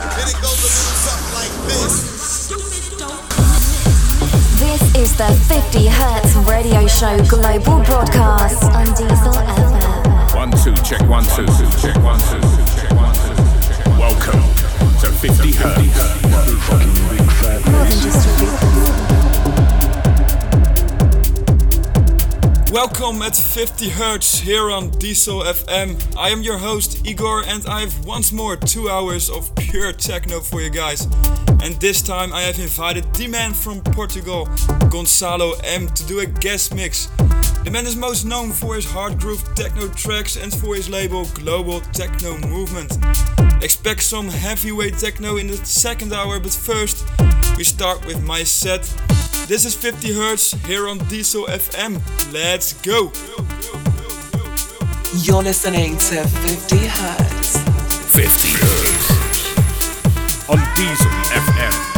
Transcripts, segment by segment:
Then it goes a little something like this. This is the 50 Hertz radio show global broadcast on Diesel FM. One, two, check one, two, check one, two, check one, two. Welcome to 50 Hertz. More than just a Welcome at 50 Hertz here on Diesel FM. I am your host Igor and I have once more two hours of pure techno for you guys. And this time I have invited the man from Portugal, Gonçalo M, to do a guest mix. The man is most known for his hard groove techno tracks and for his label Global Techno Movement. Expect some heavyweight techno in the second hour, but first we start with my set. This is 50 Hertz here on Diesel FM. Let's go! You're listening to 50 Hertz. 50 Hertz. On Diesel FM.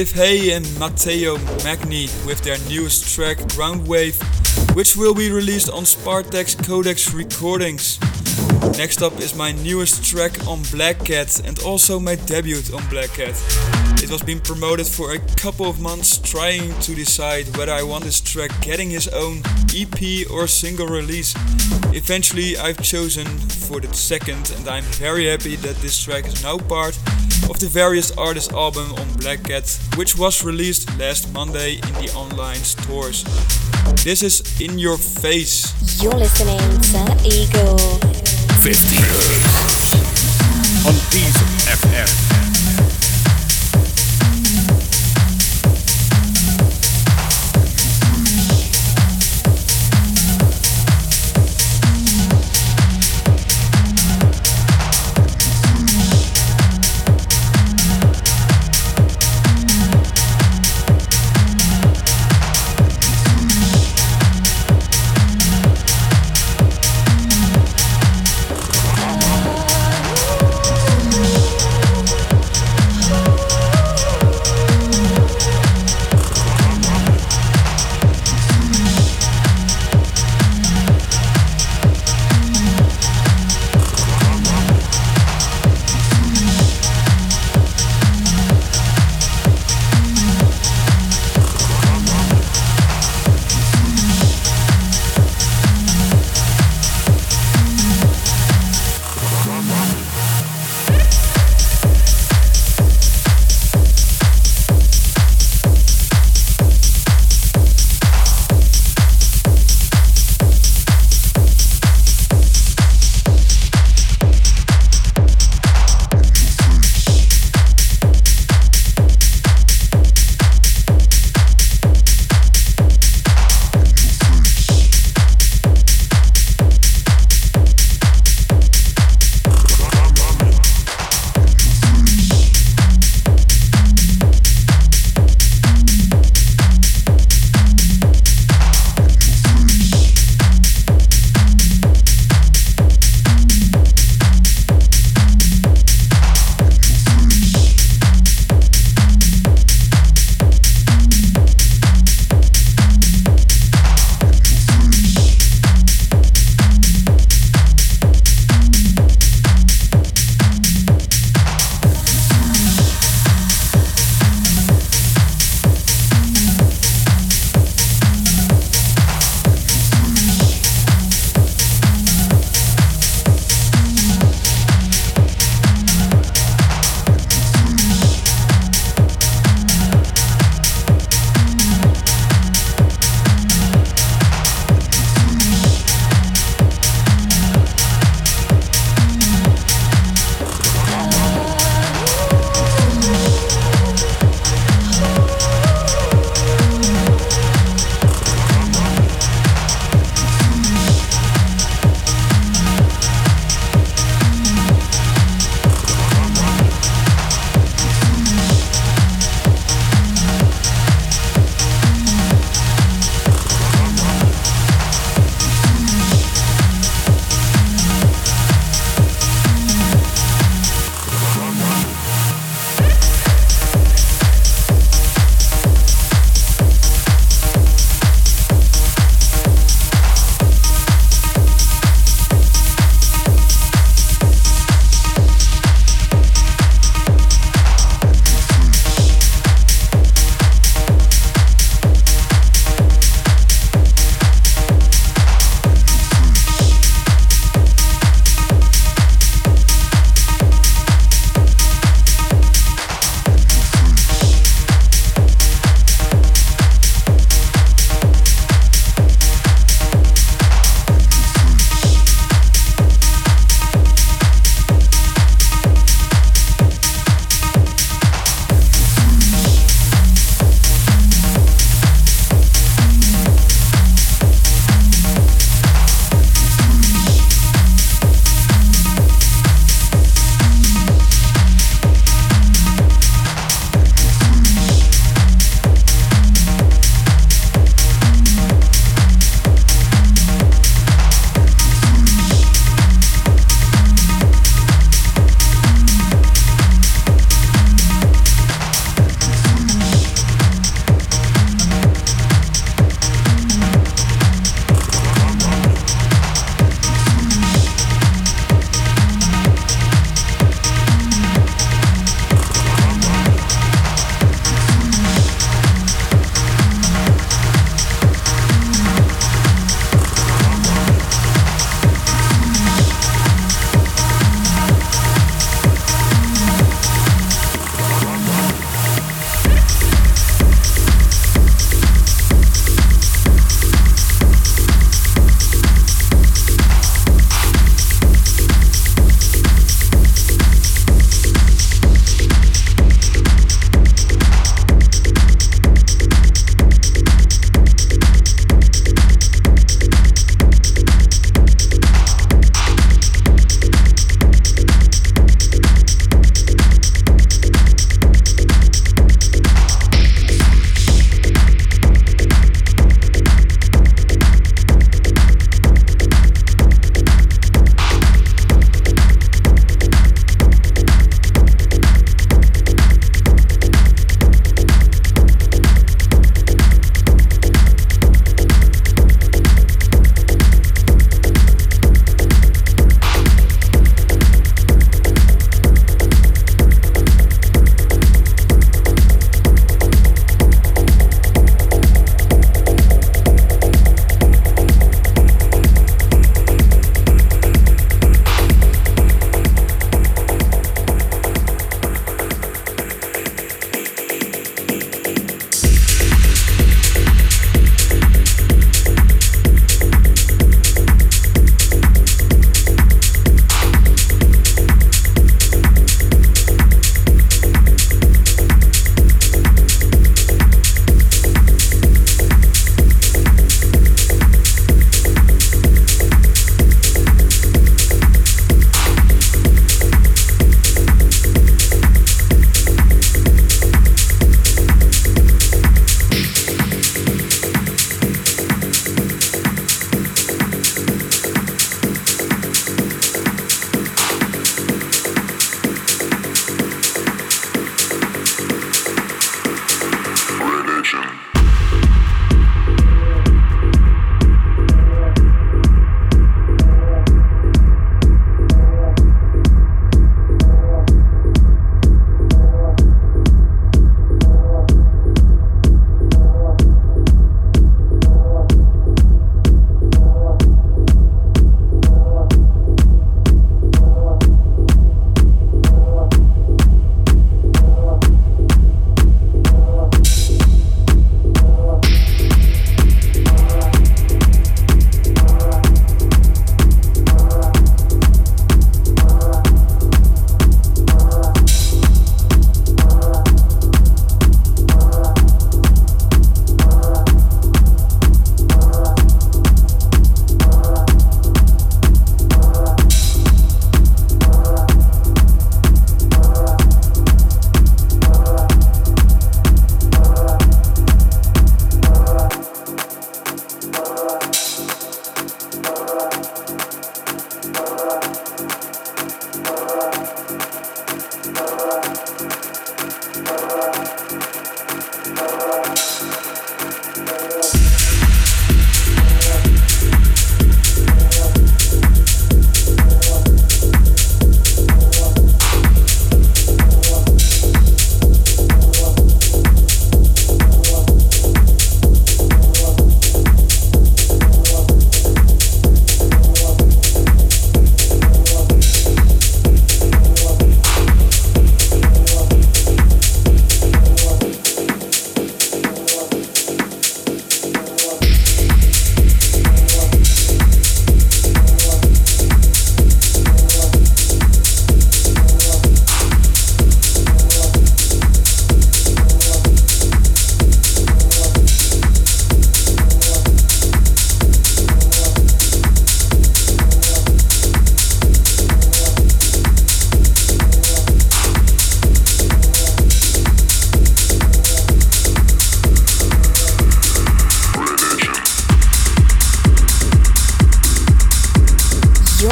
Steve Hay and Matteo Magni with their newest track Groundwave, which will be released on Spartaque's Codex Recordings. Next up is my newest track on Black Cat and also my debut on Black Cat. It was being promoted for a couple of months trying to decide whether I want this track getting his own EP or single release. Eventually I've chosen for the second and I'm very happy that this track is now part of the various artists album on Black Cat which was released last Monday in the online stores. This is In Your Face. You're listening to Igor. 50 Hertz on Diesel FM.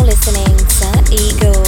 listening to Ego.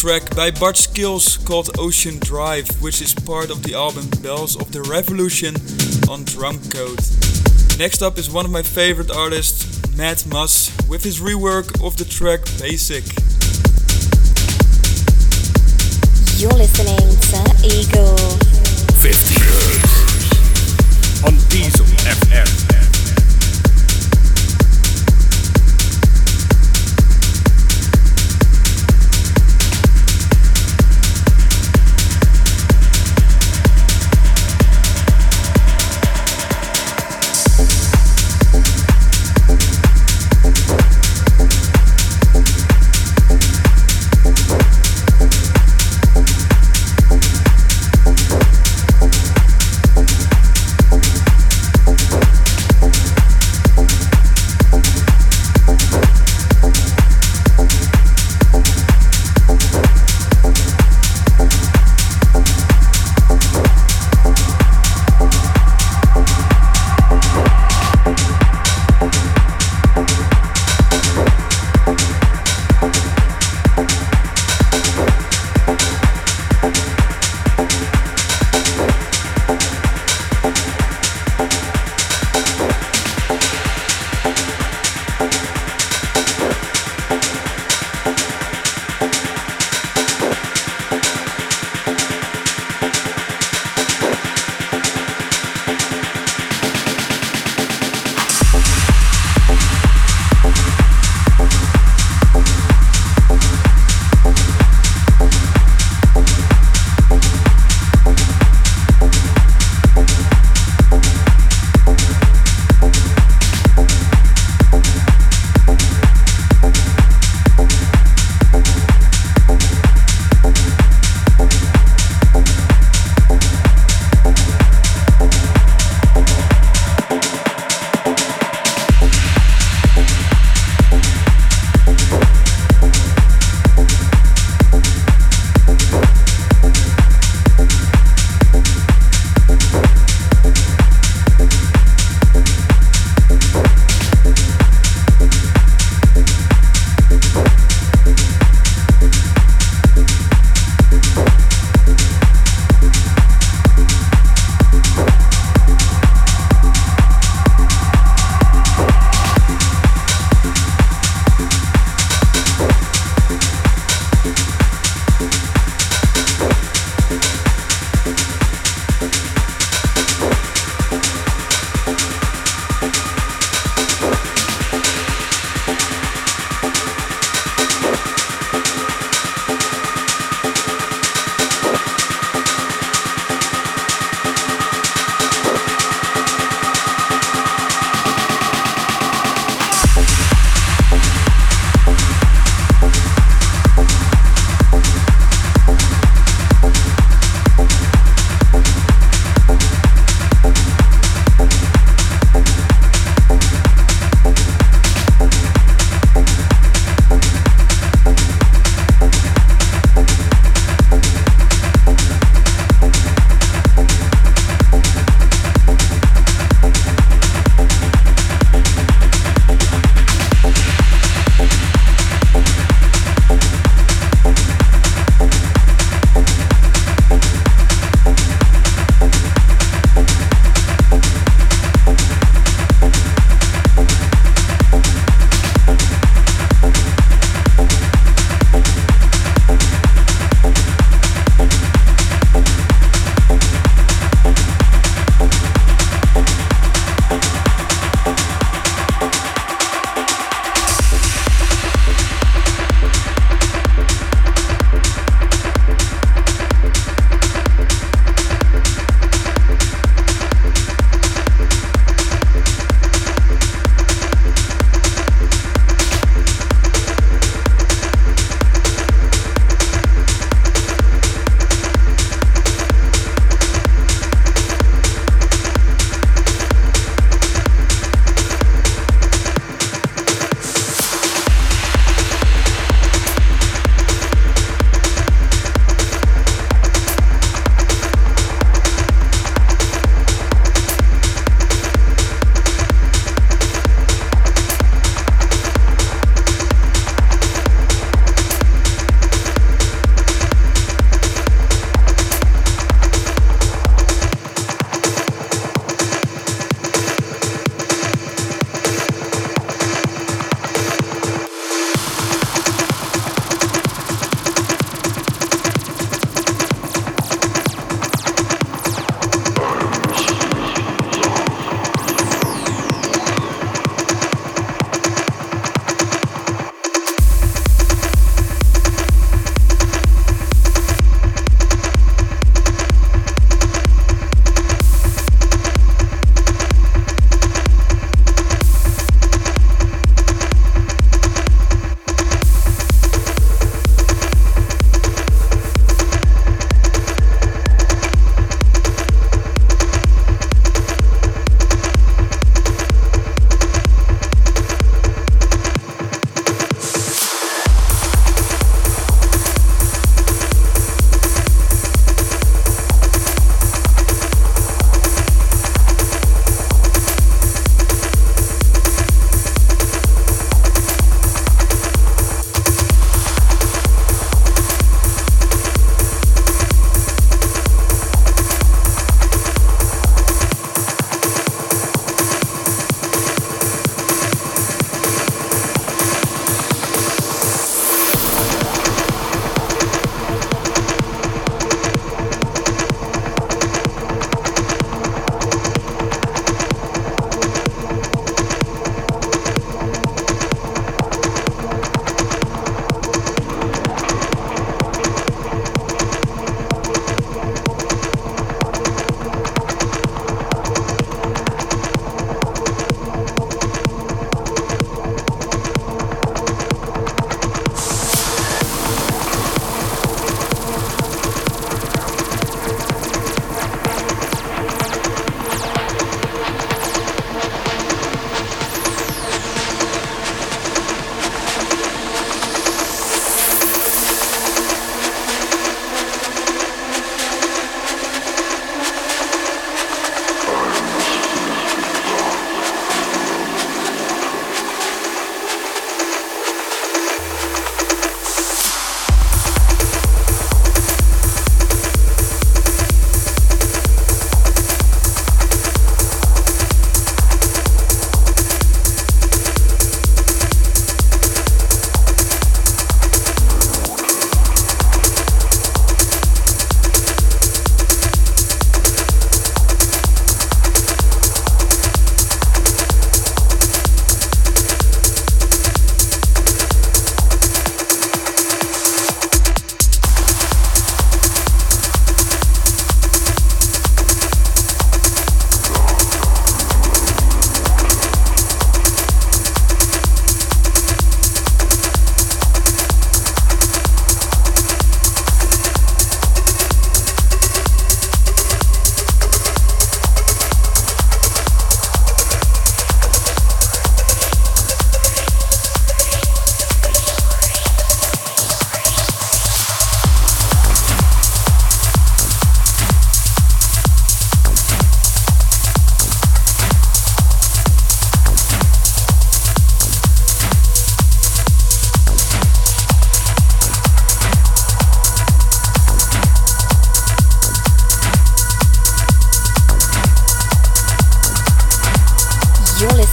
Track by Bart Skills called Ocean Drive, which is part of the album Bells of the Revolution on Drumcode. Next up is one of my favorite artists, Matt Muss, with his rework of the track Basic. You're listening to Ego. 50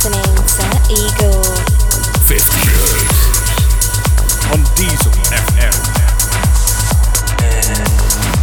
listening to Ego. 50 years. On Diesel FM. Uh,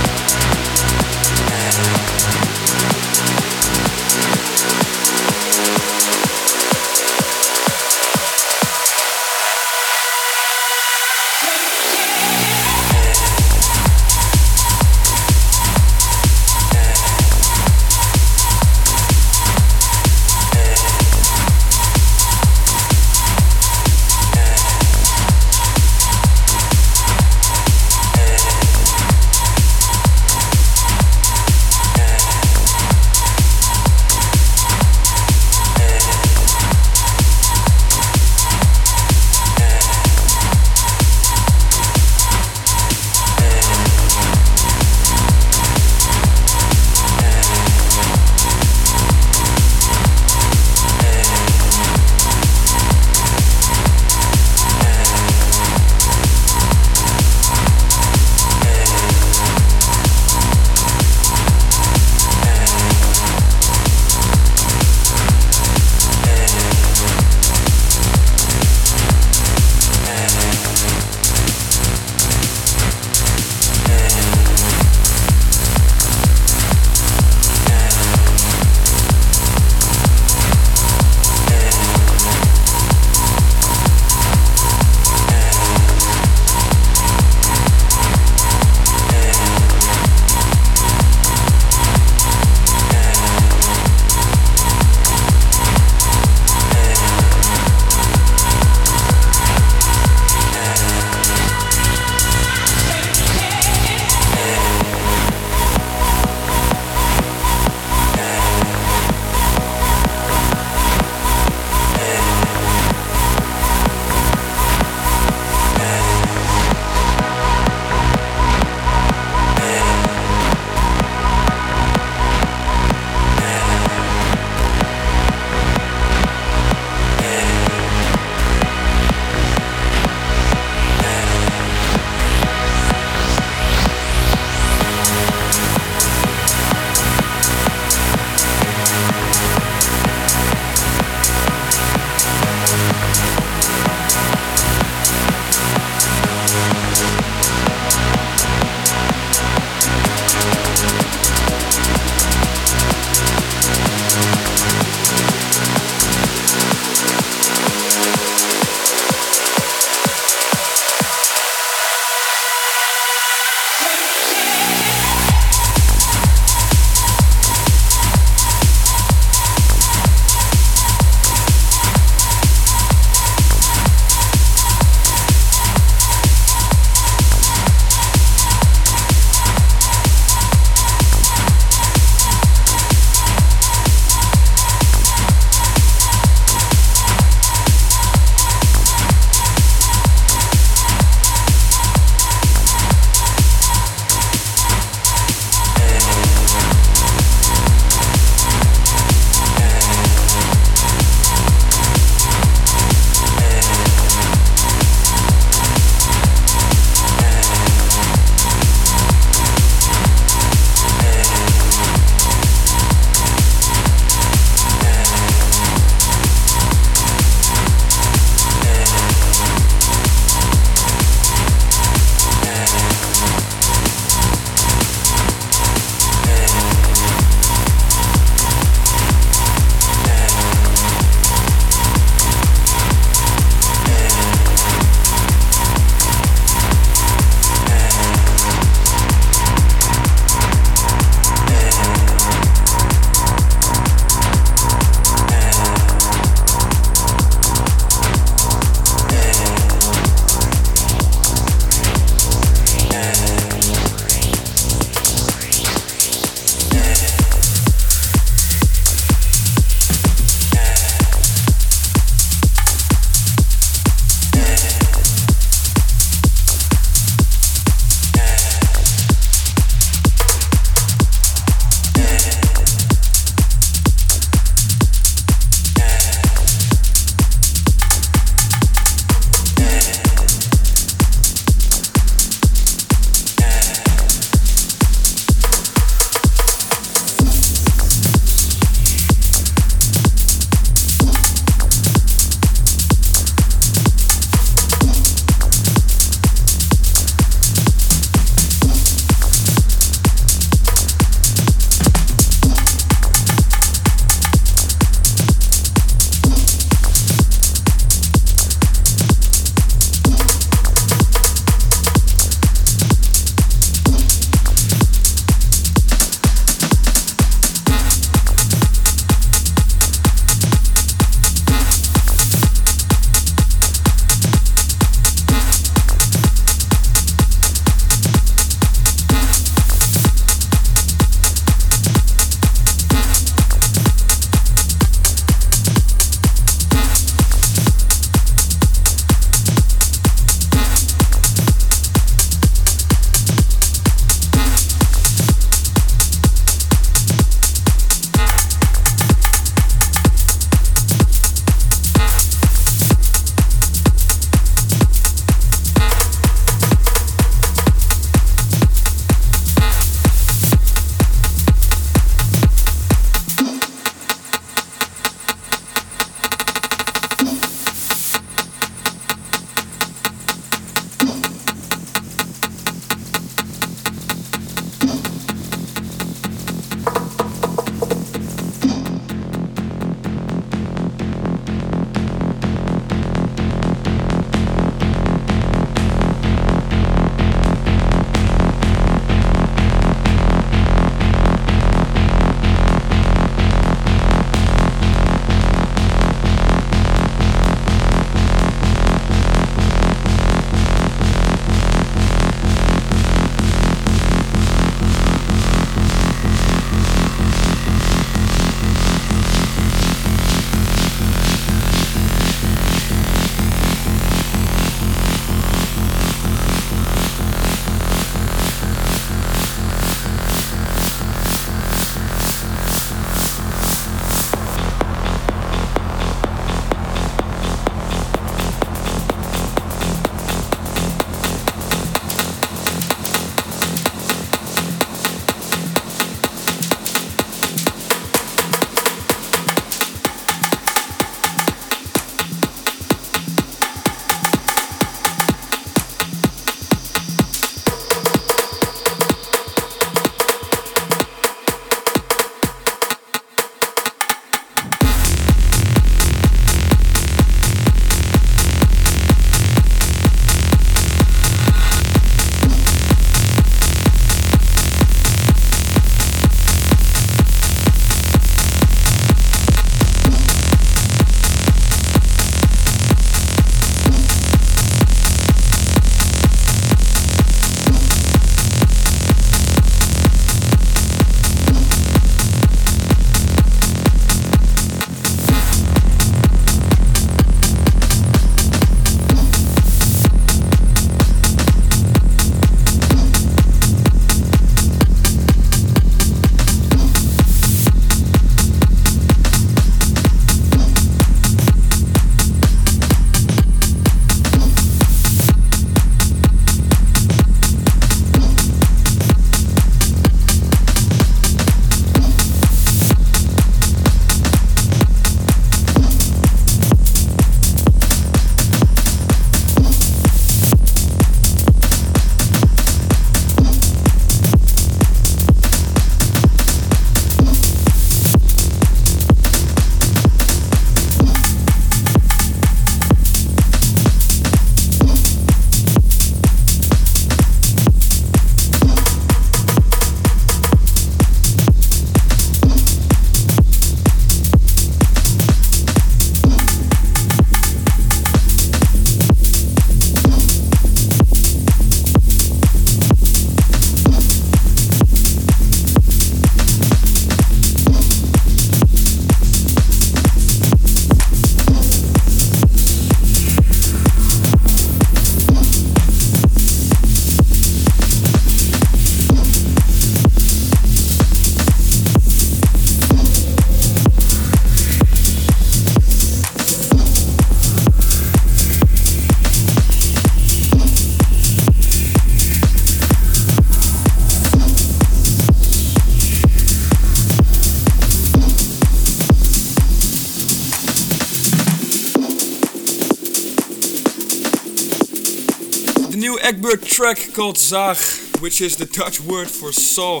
new Egbert track called Zaag, which is the Dutch word for saw.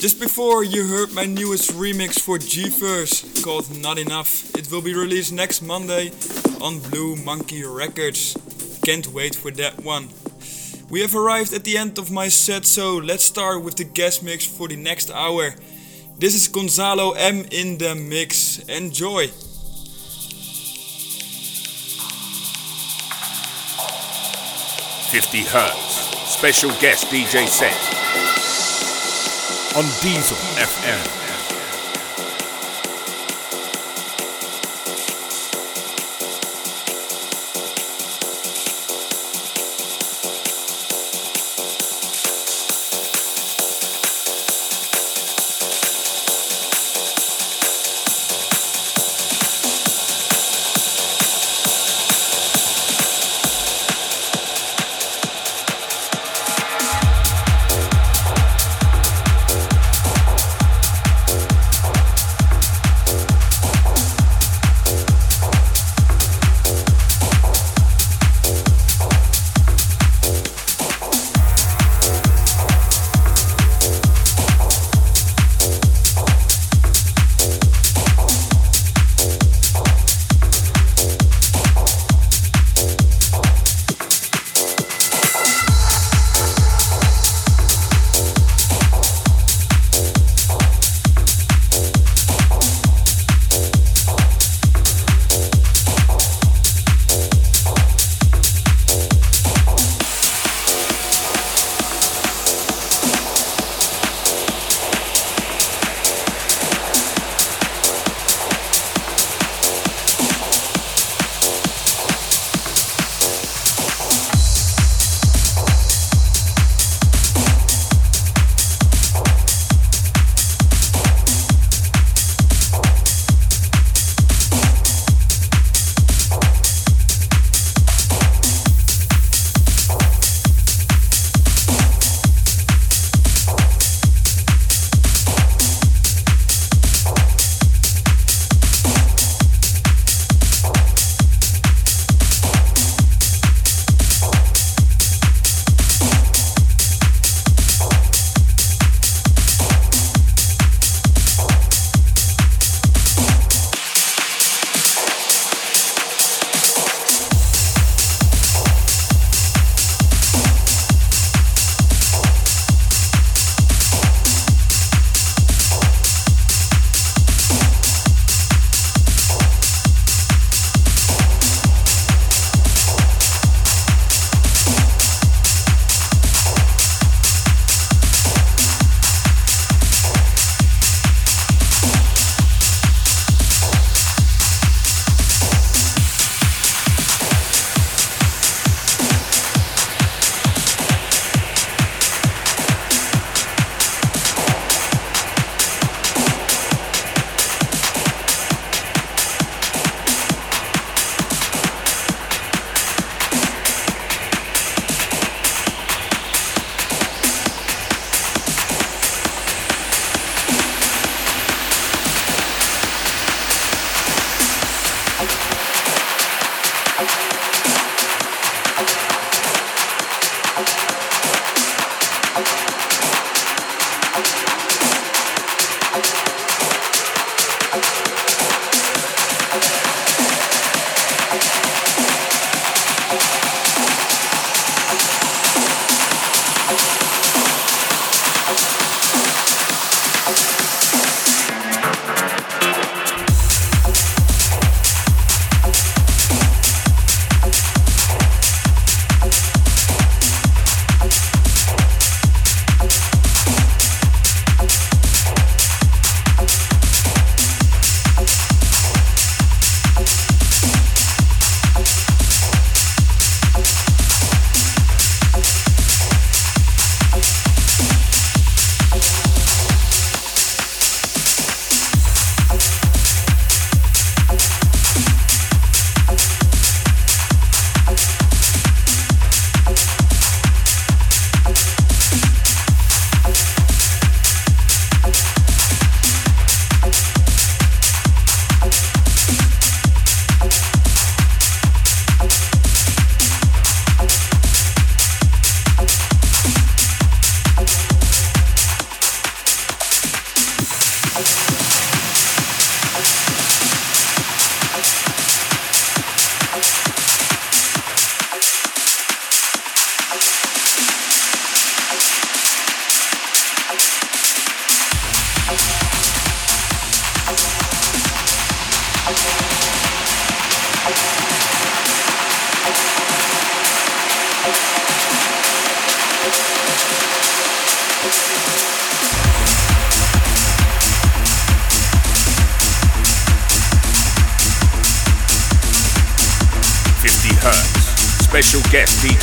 Just before you heard my newest remix for G-Verse called Not Enough. It will be released next Monday on Blue Monkey Records. Can't wait for that one. We have arrived at the end of my set, so let's start with the guest mix for the next hour. This is Gonçalo M in the mix. Enjoy! Fifty hertz. Special guest DJ set on Diesel FM.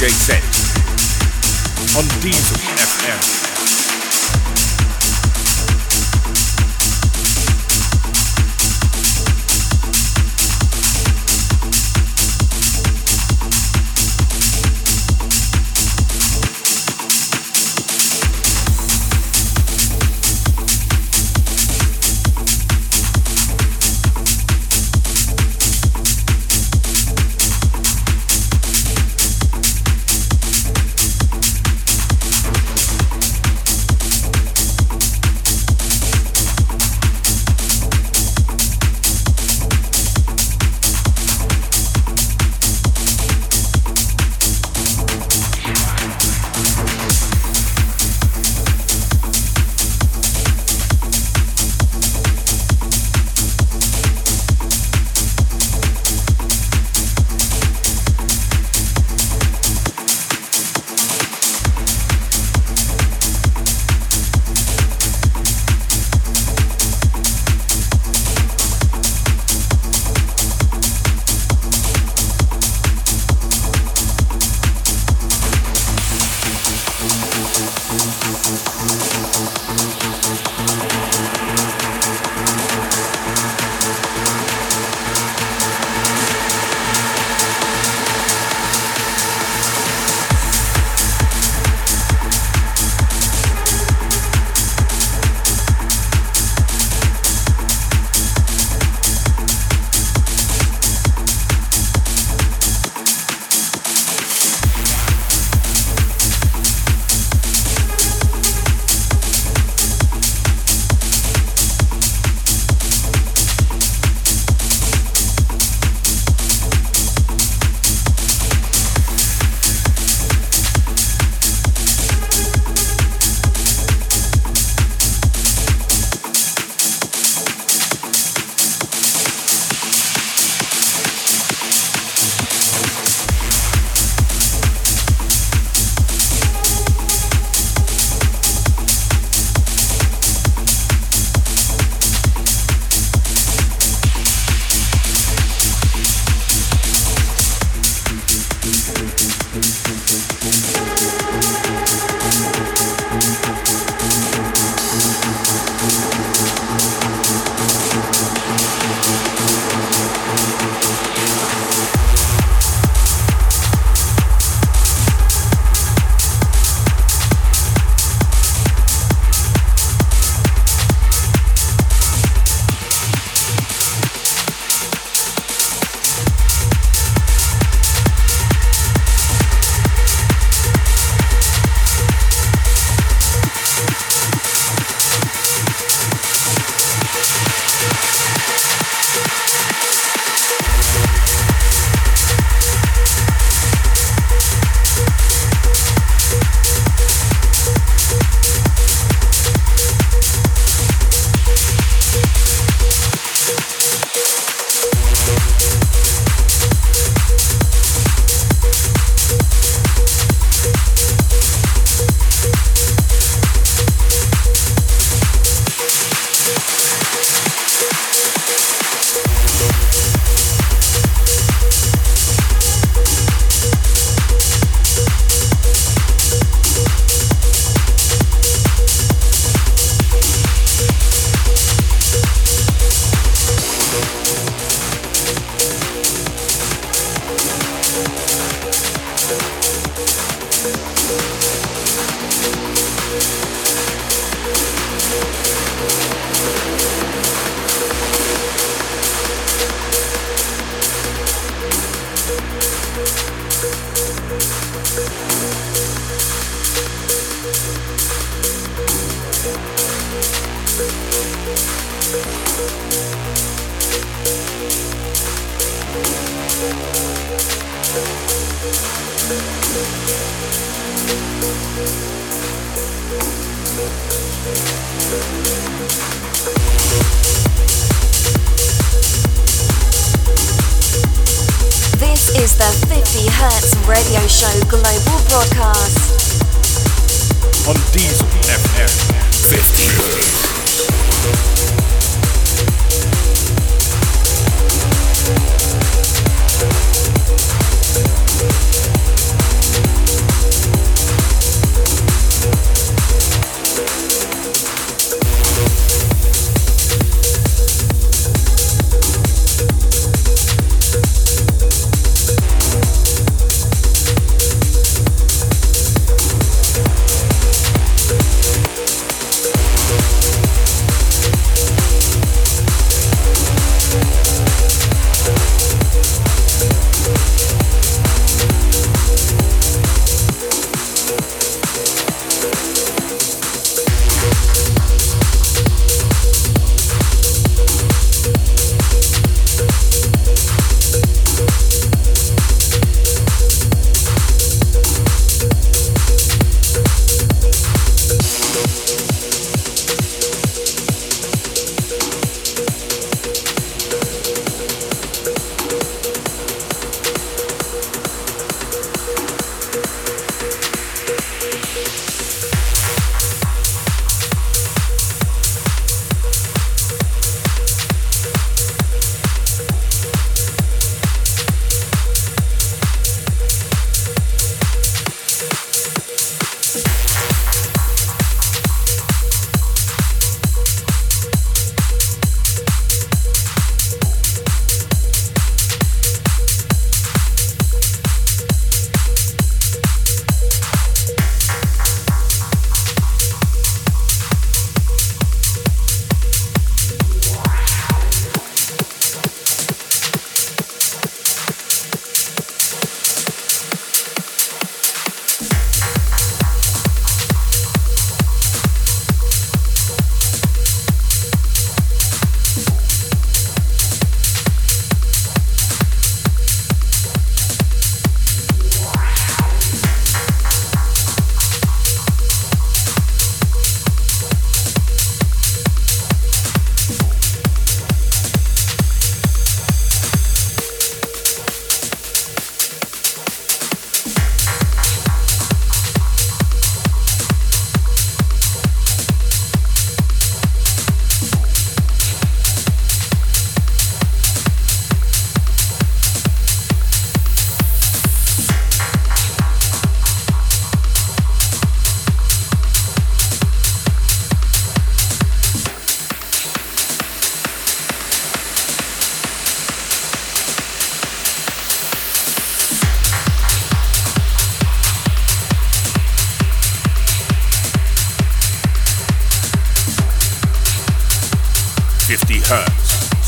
DJ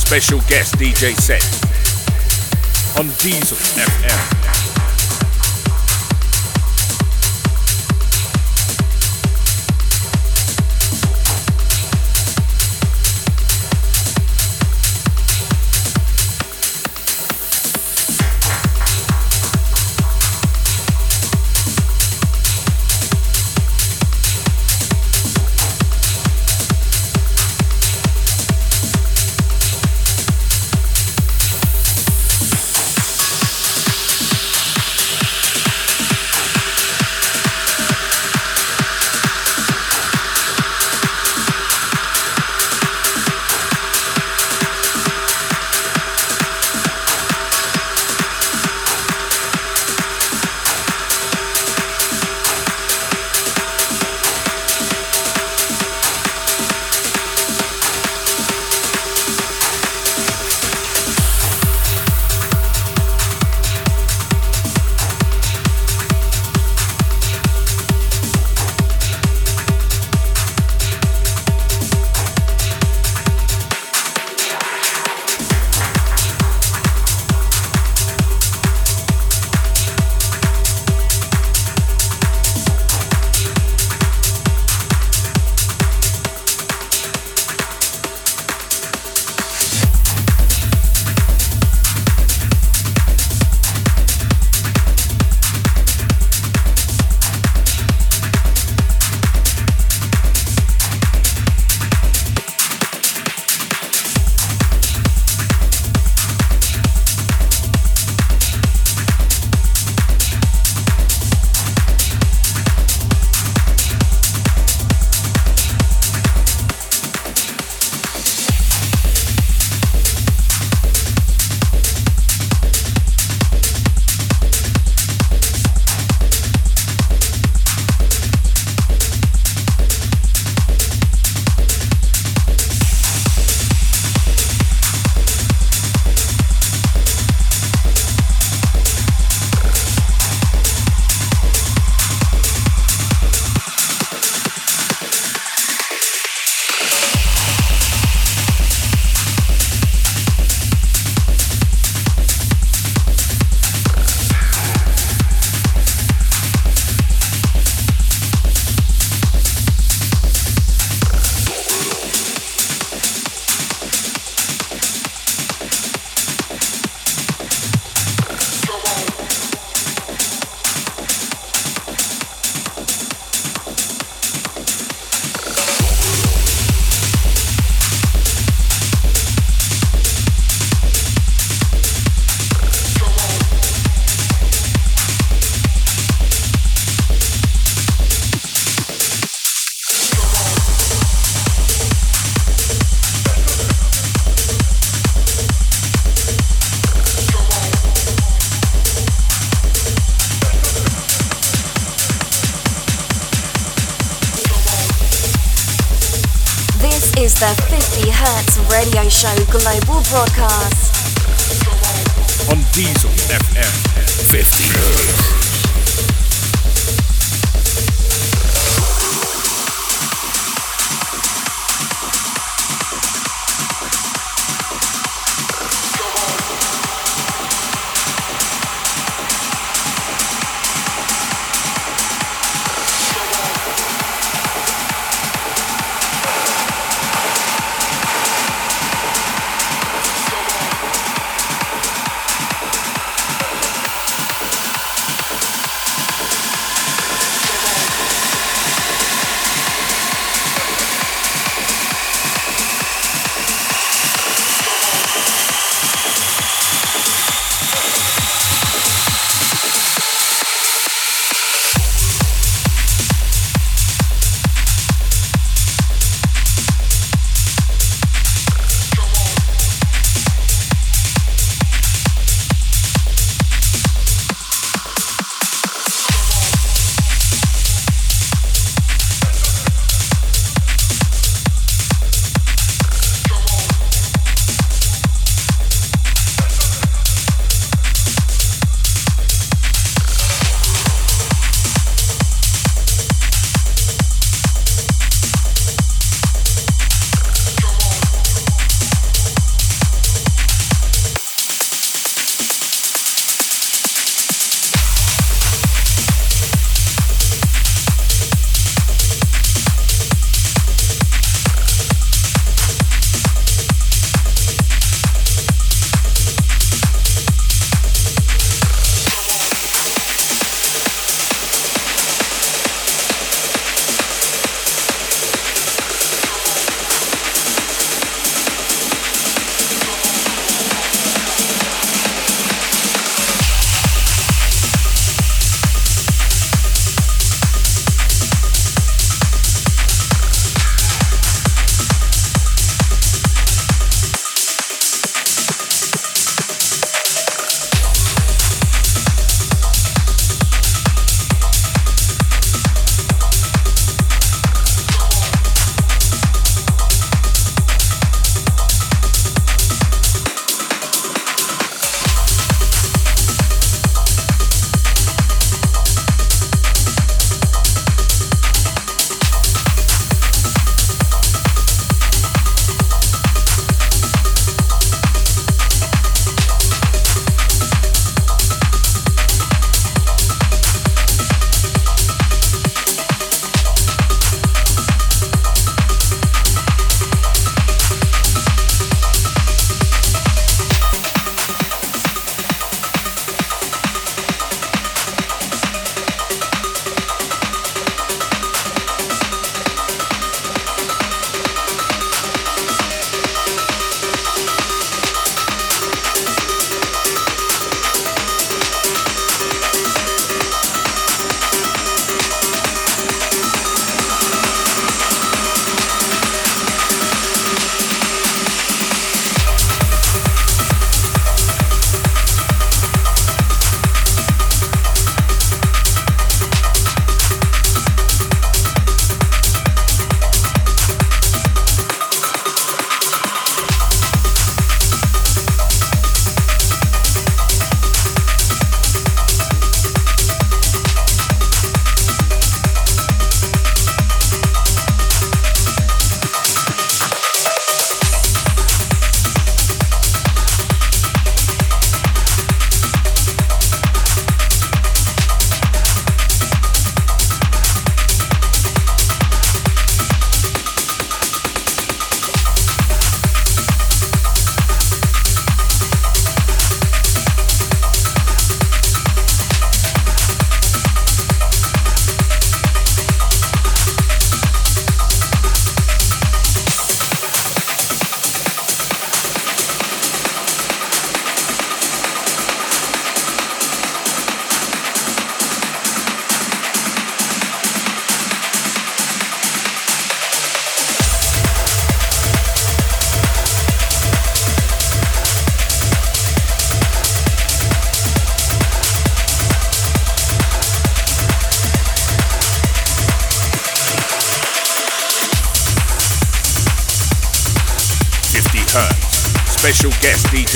Special guest DJ set on Diesel FM. Radio show global broadcast. On Diesel FM 50. アップル!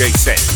DJ set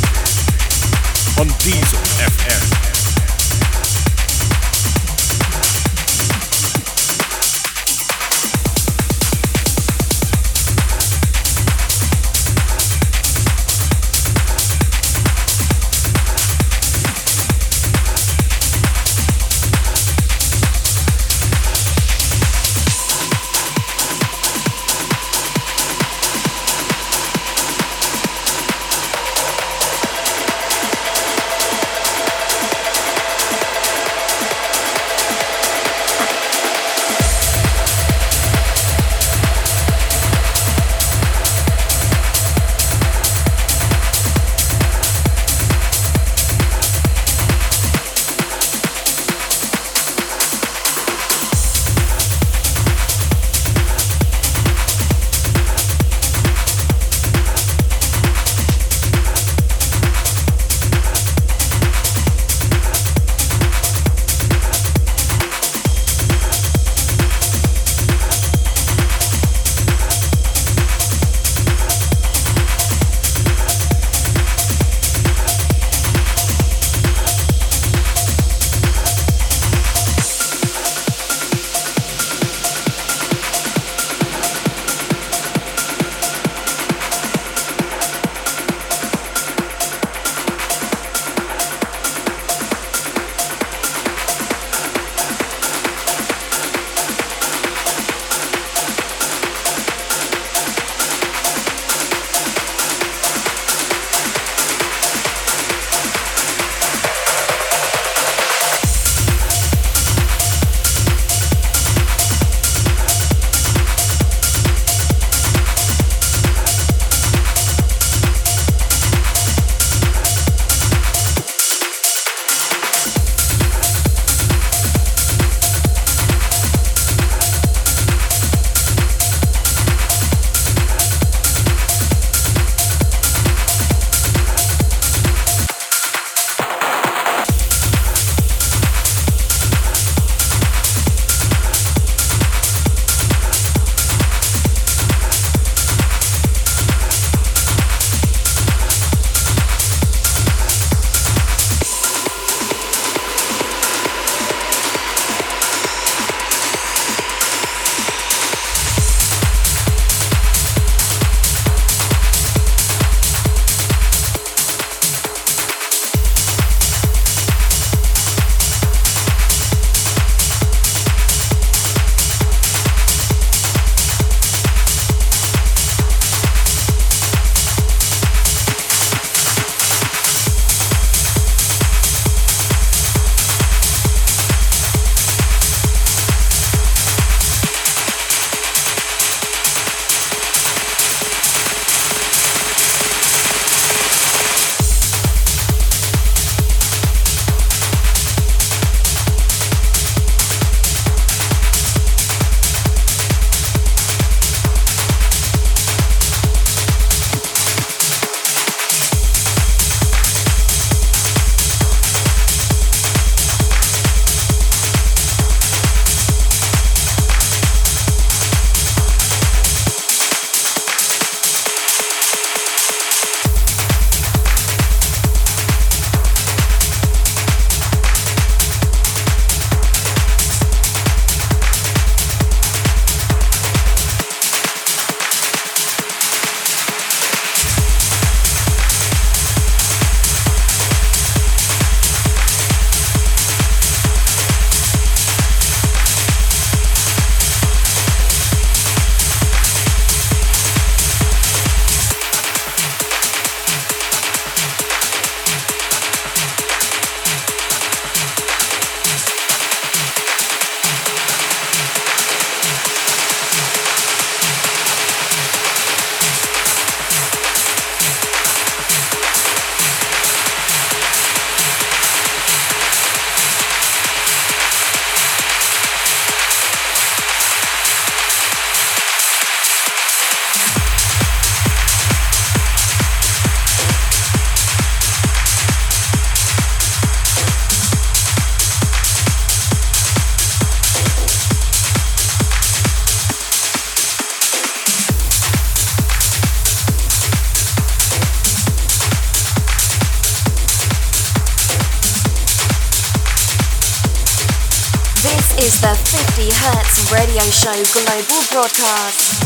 Show global broadcast.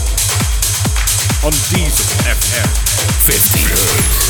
On Diesel FM 50 Hertz.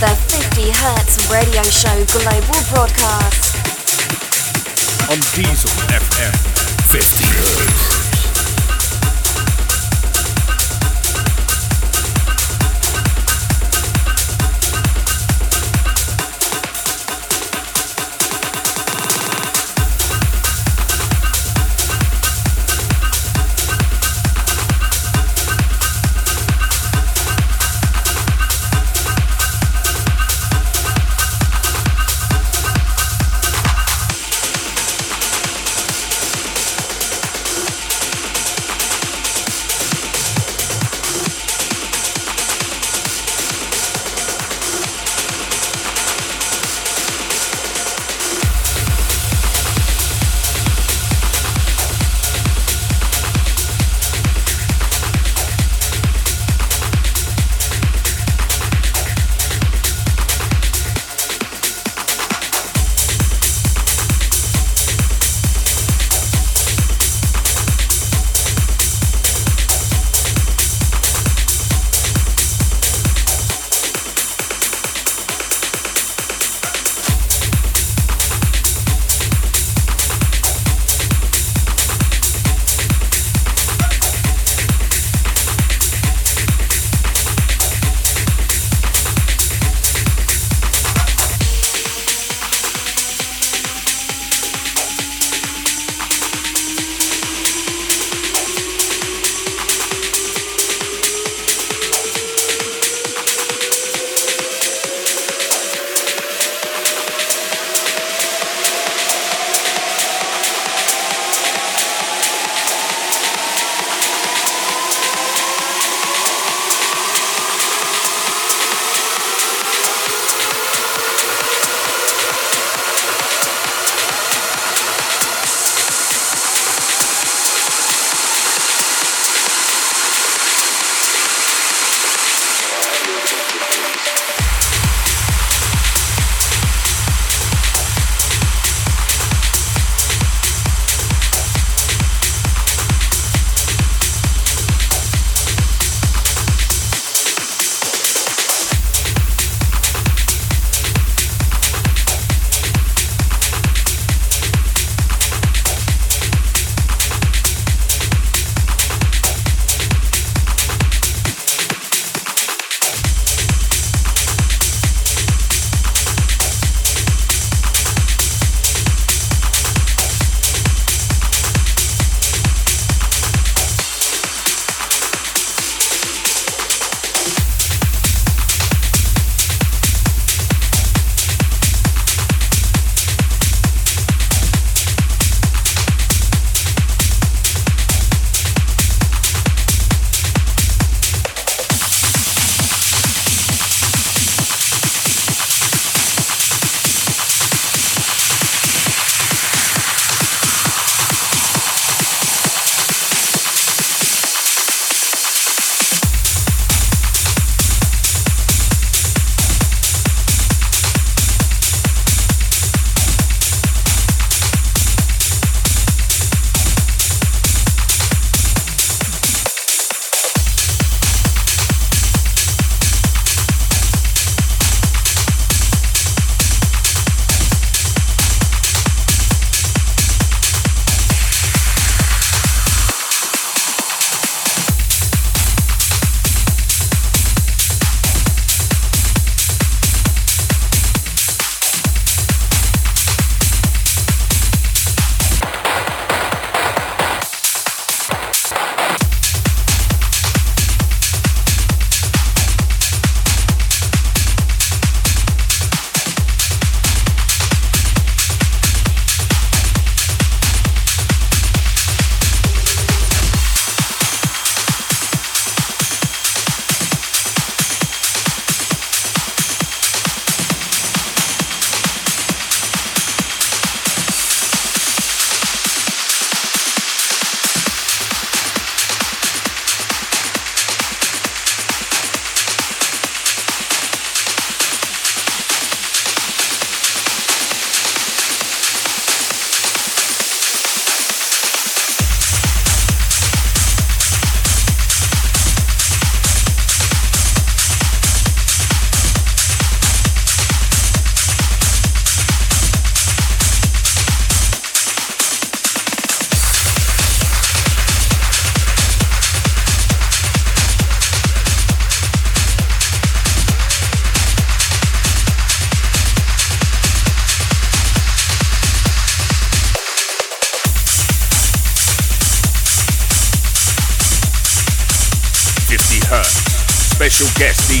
The 50 Hertz radio show global broadcast. On Diesel FM 50 Hertz.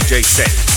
DJ set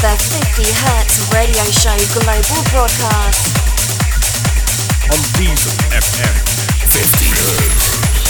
50 Hertz radio show global broadcast. On Diesel FM 50 Hertz.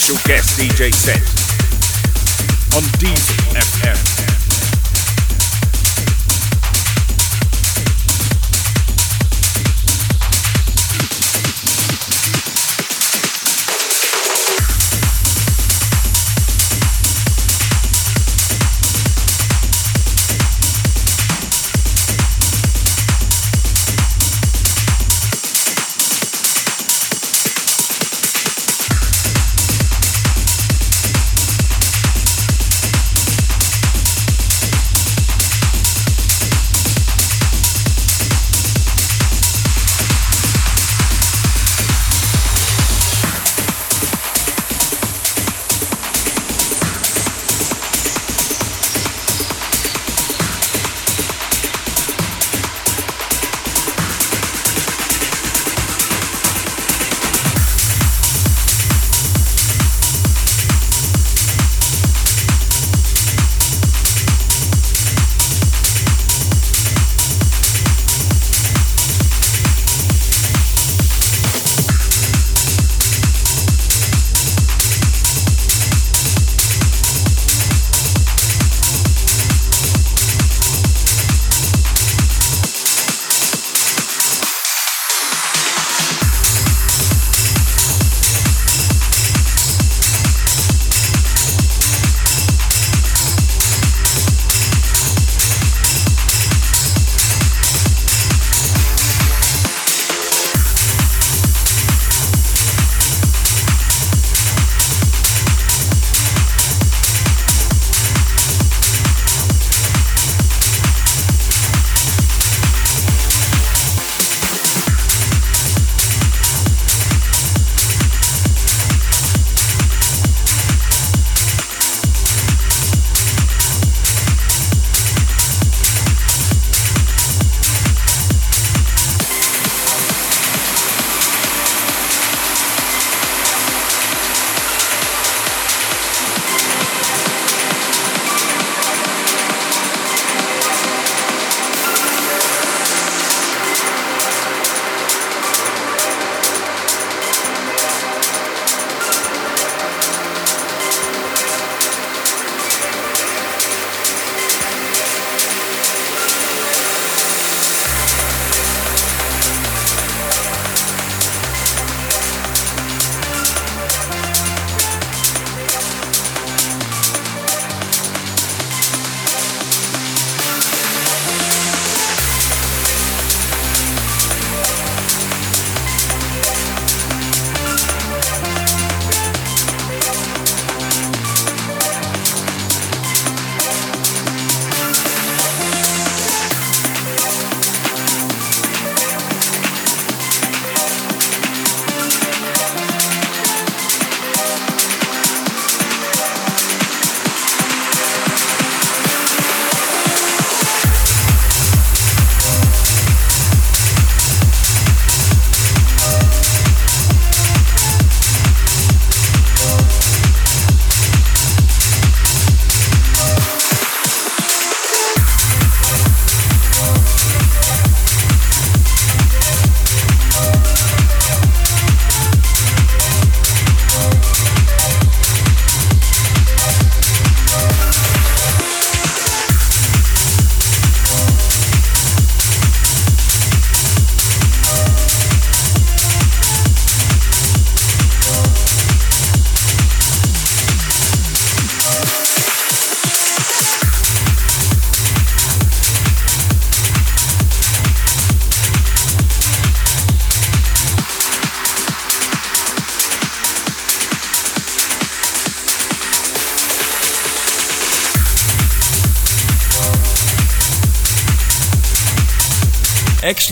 Special guest DJ set on Diesel FM.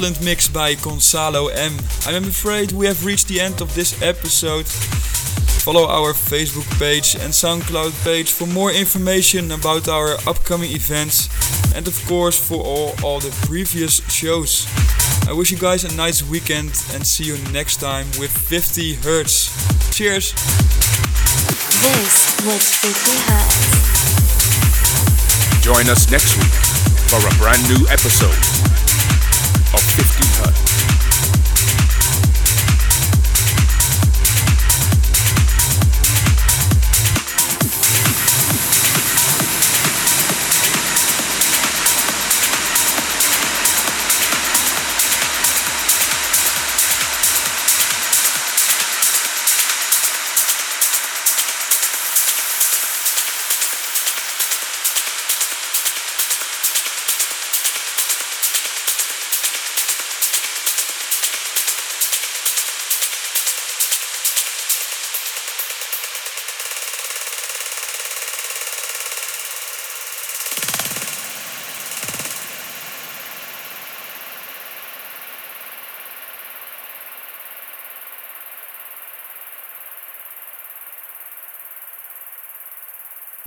Excellent mix by Gonçalo M. I'm afraid we have reached the end of this episode. Follow our Facebook page and SoundCloud page for more information about our upcoming events and of course for all, all the previous shows. I wish you guys a nice weekend and see you next time with 50 Hertz. Cheers! This was 50 Hertz. Join us next week for a brand new episode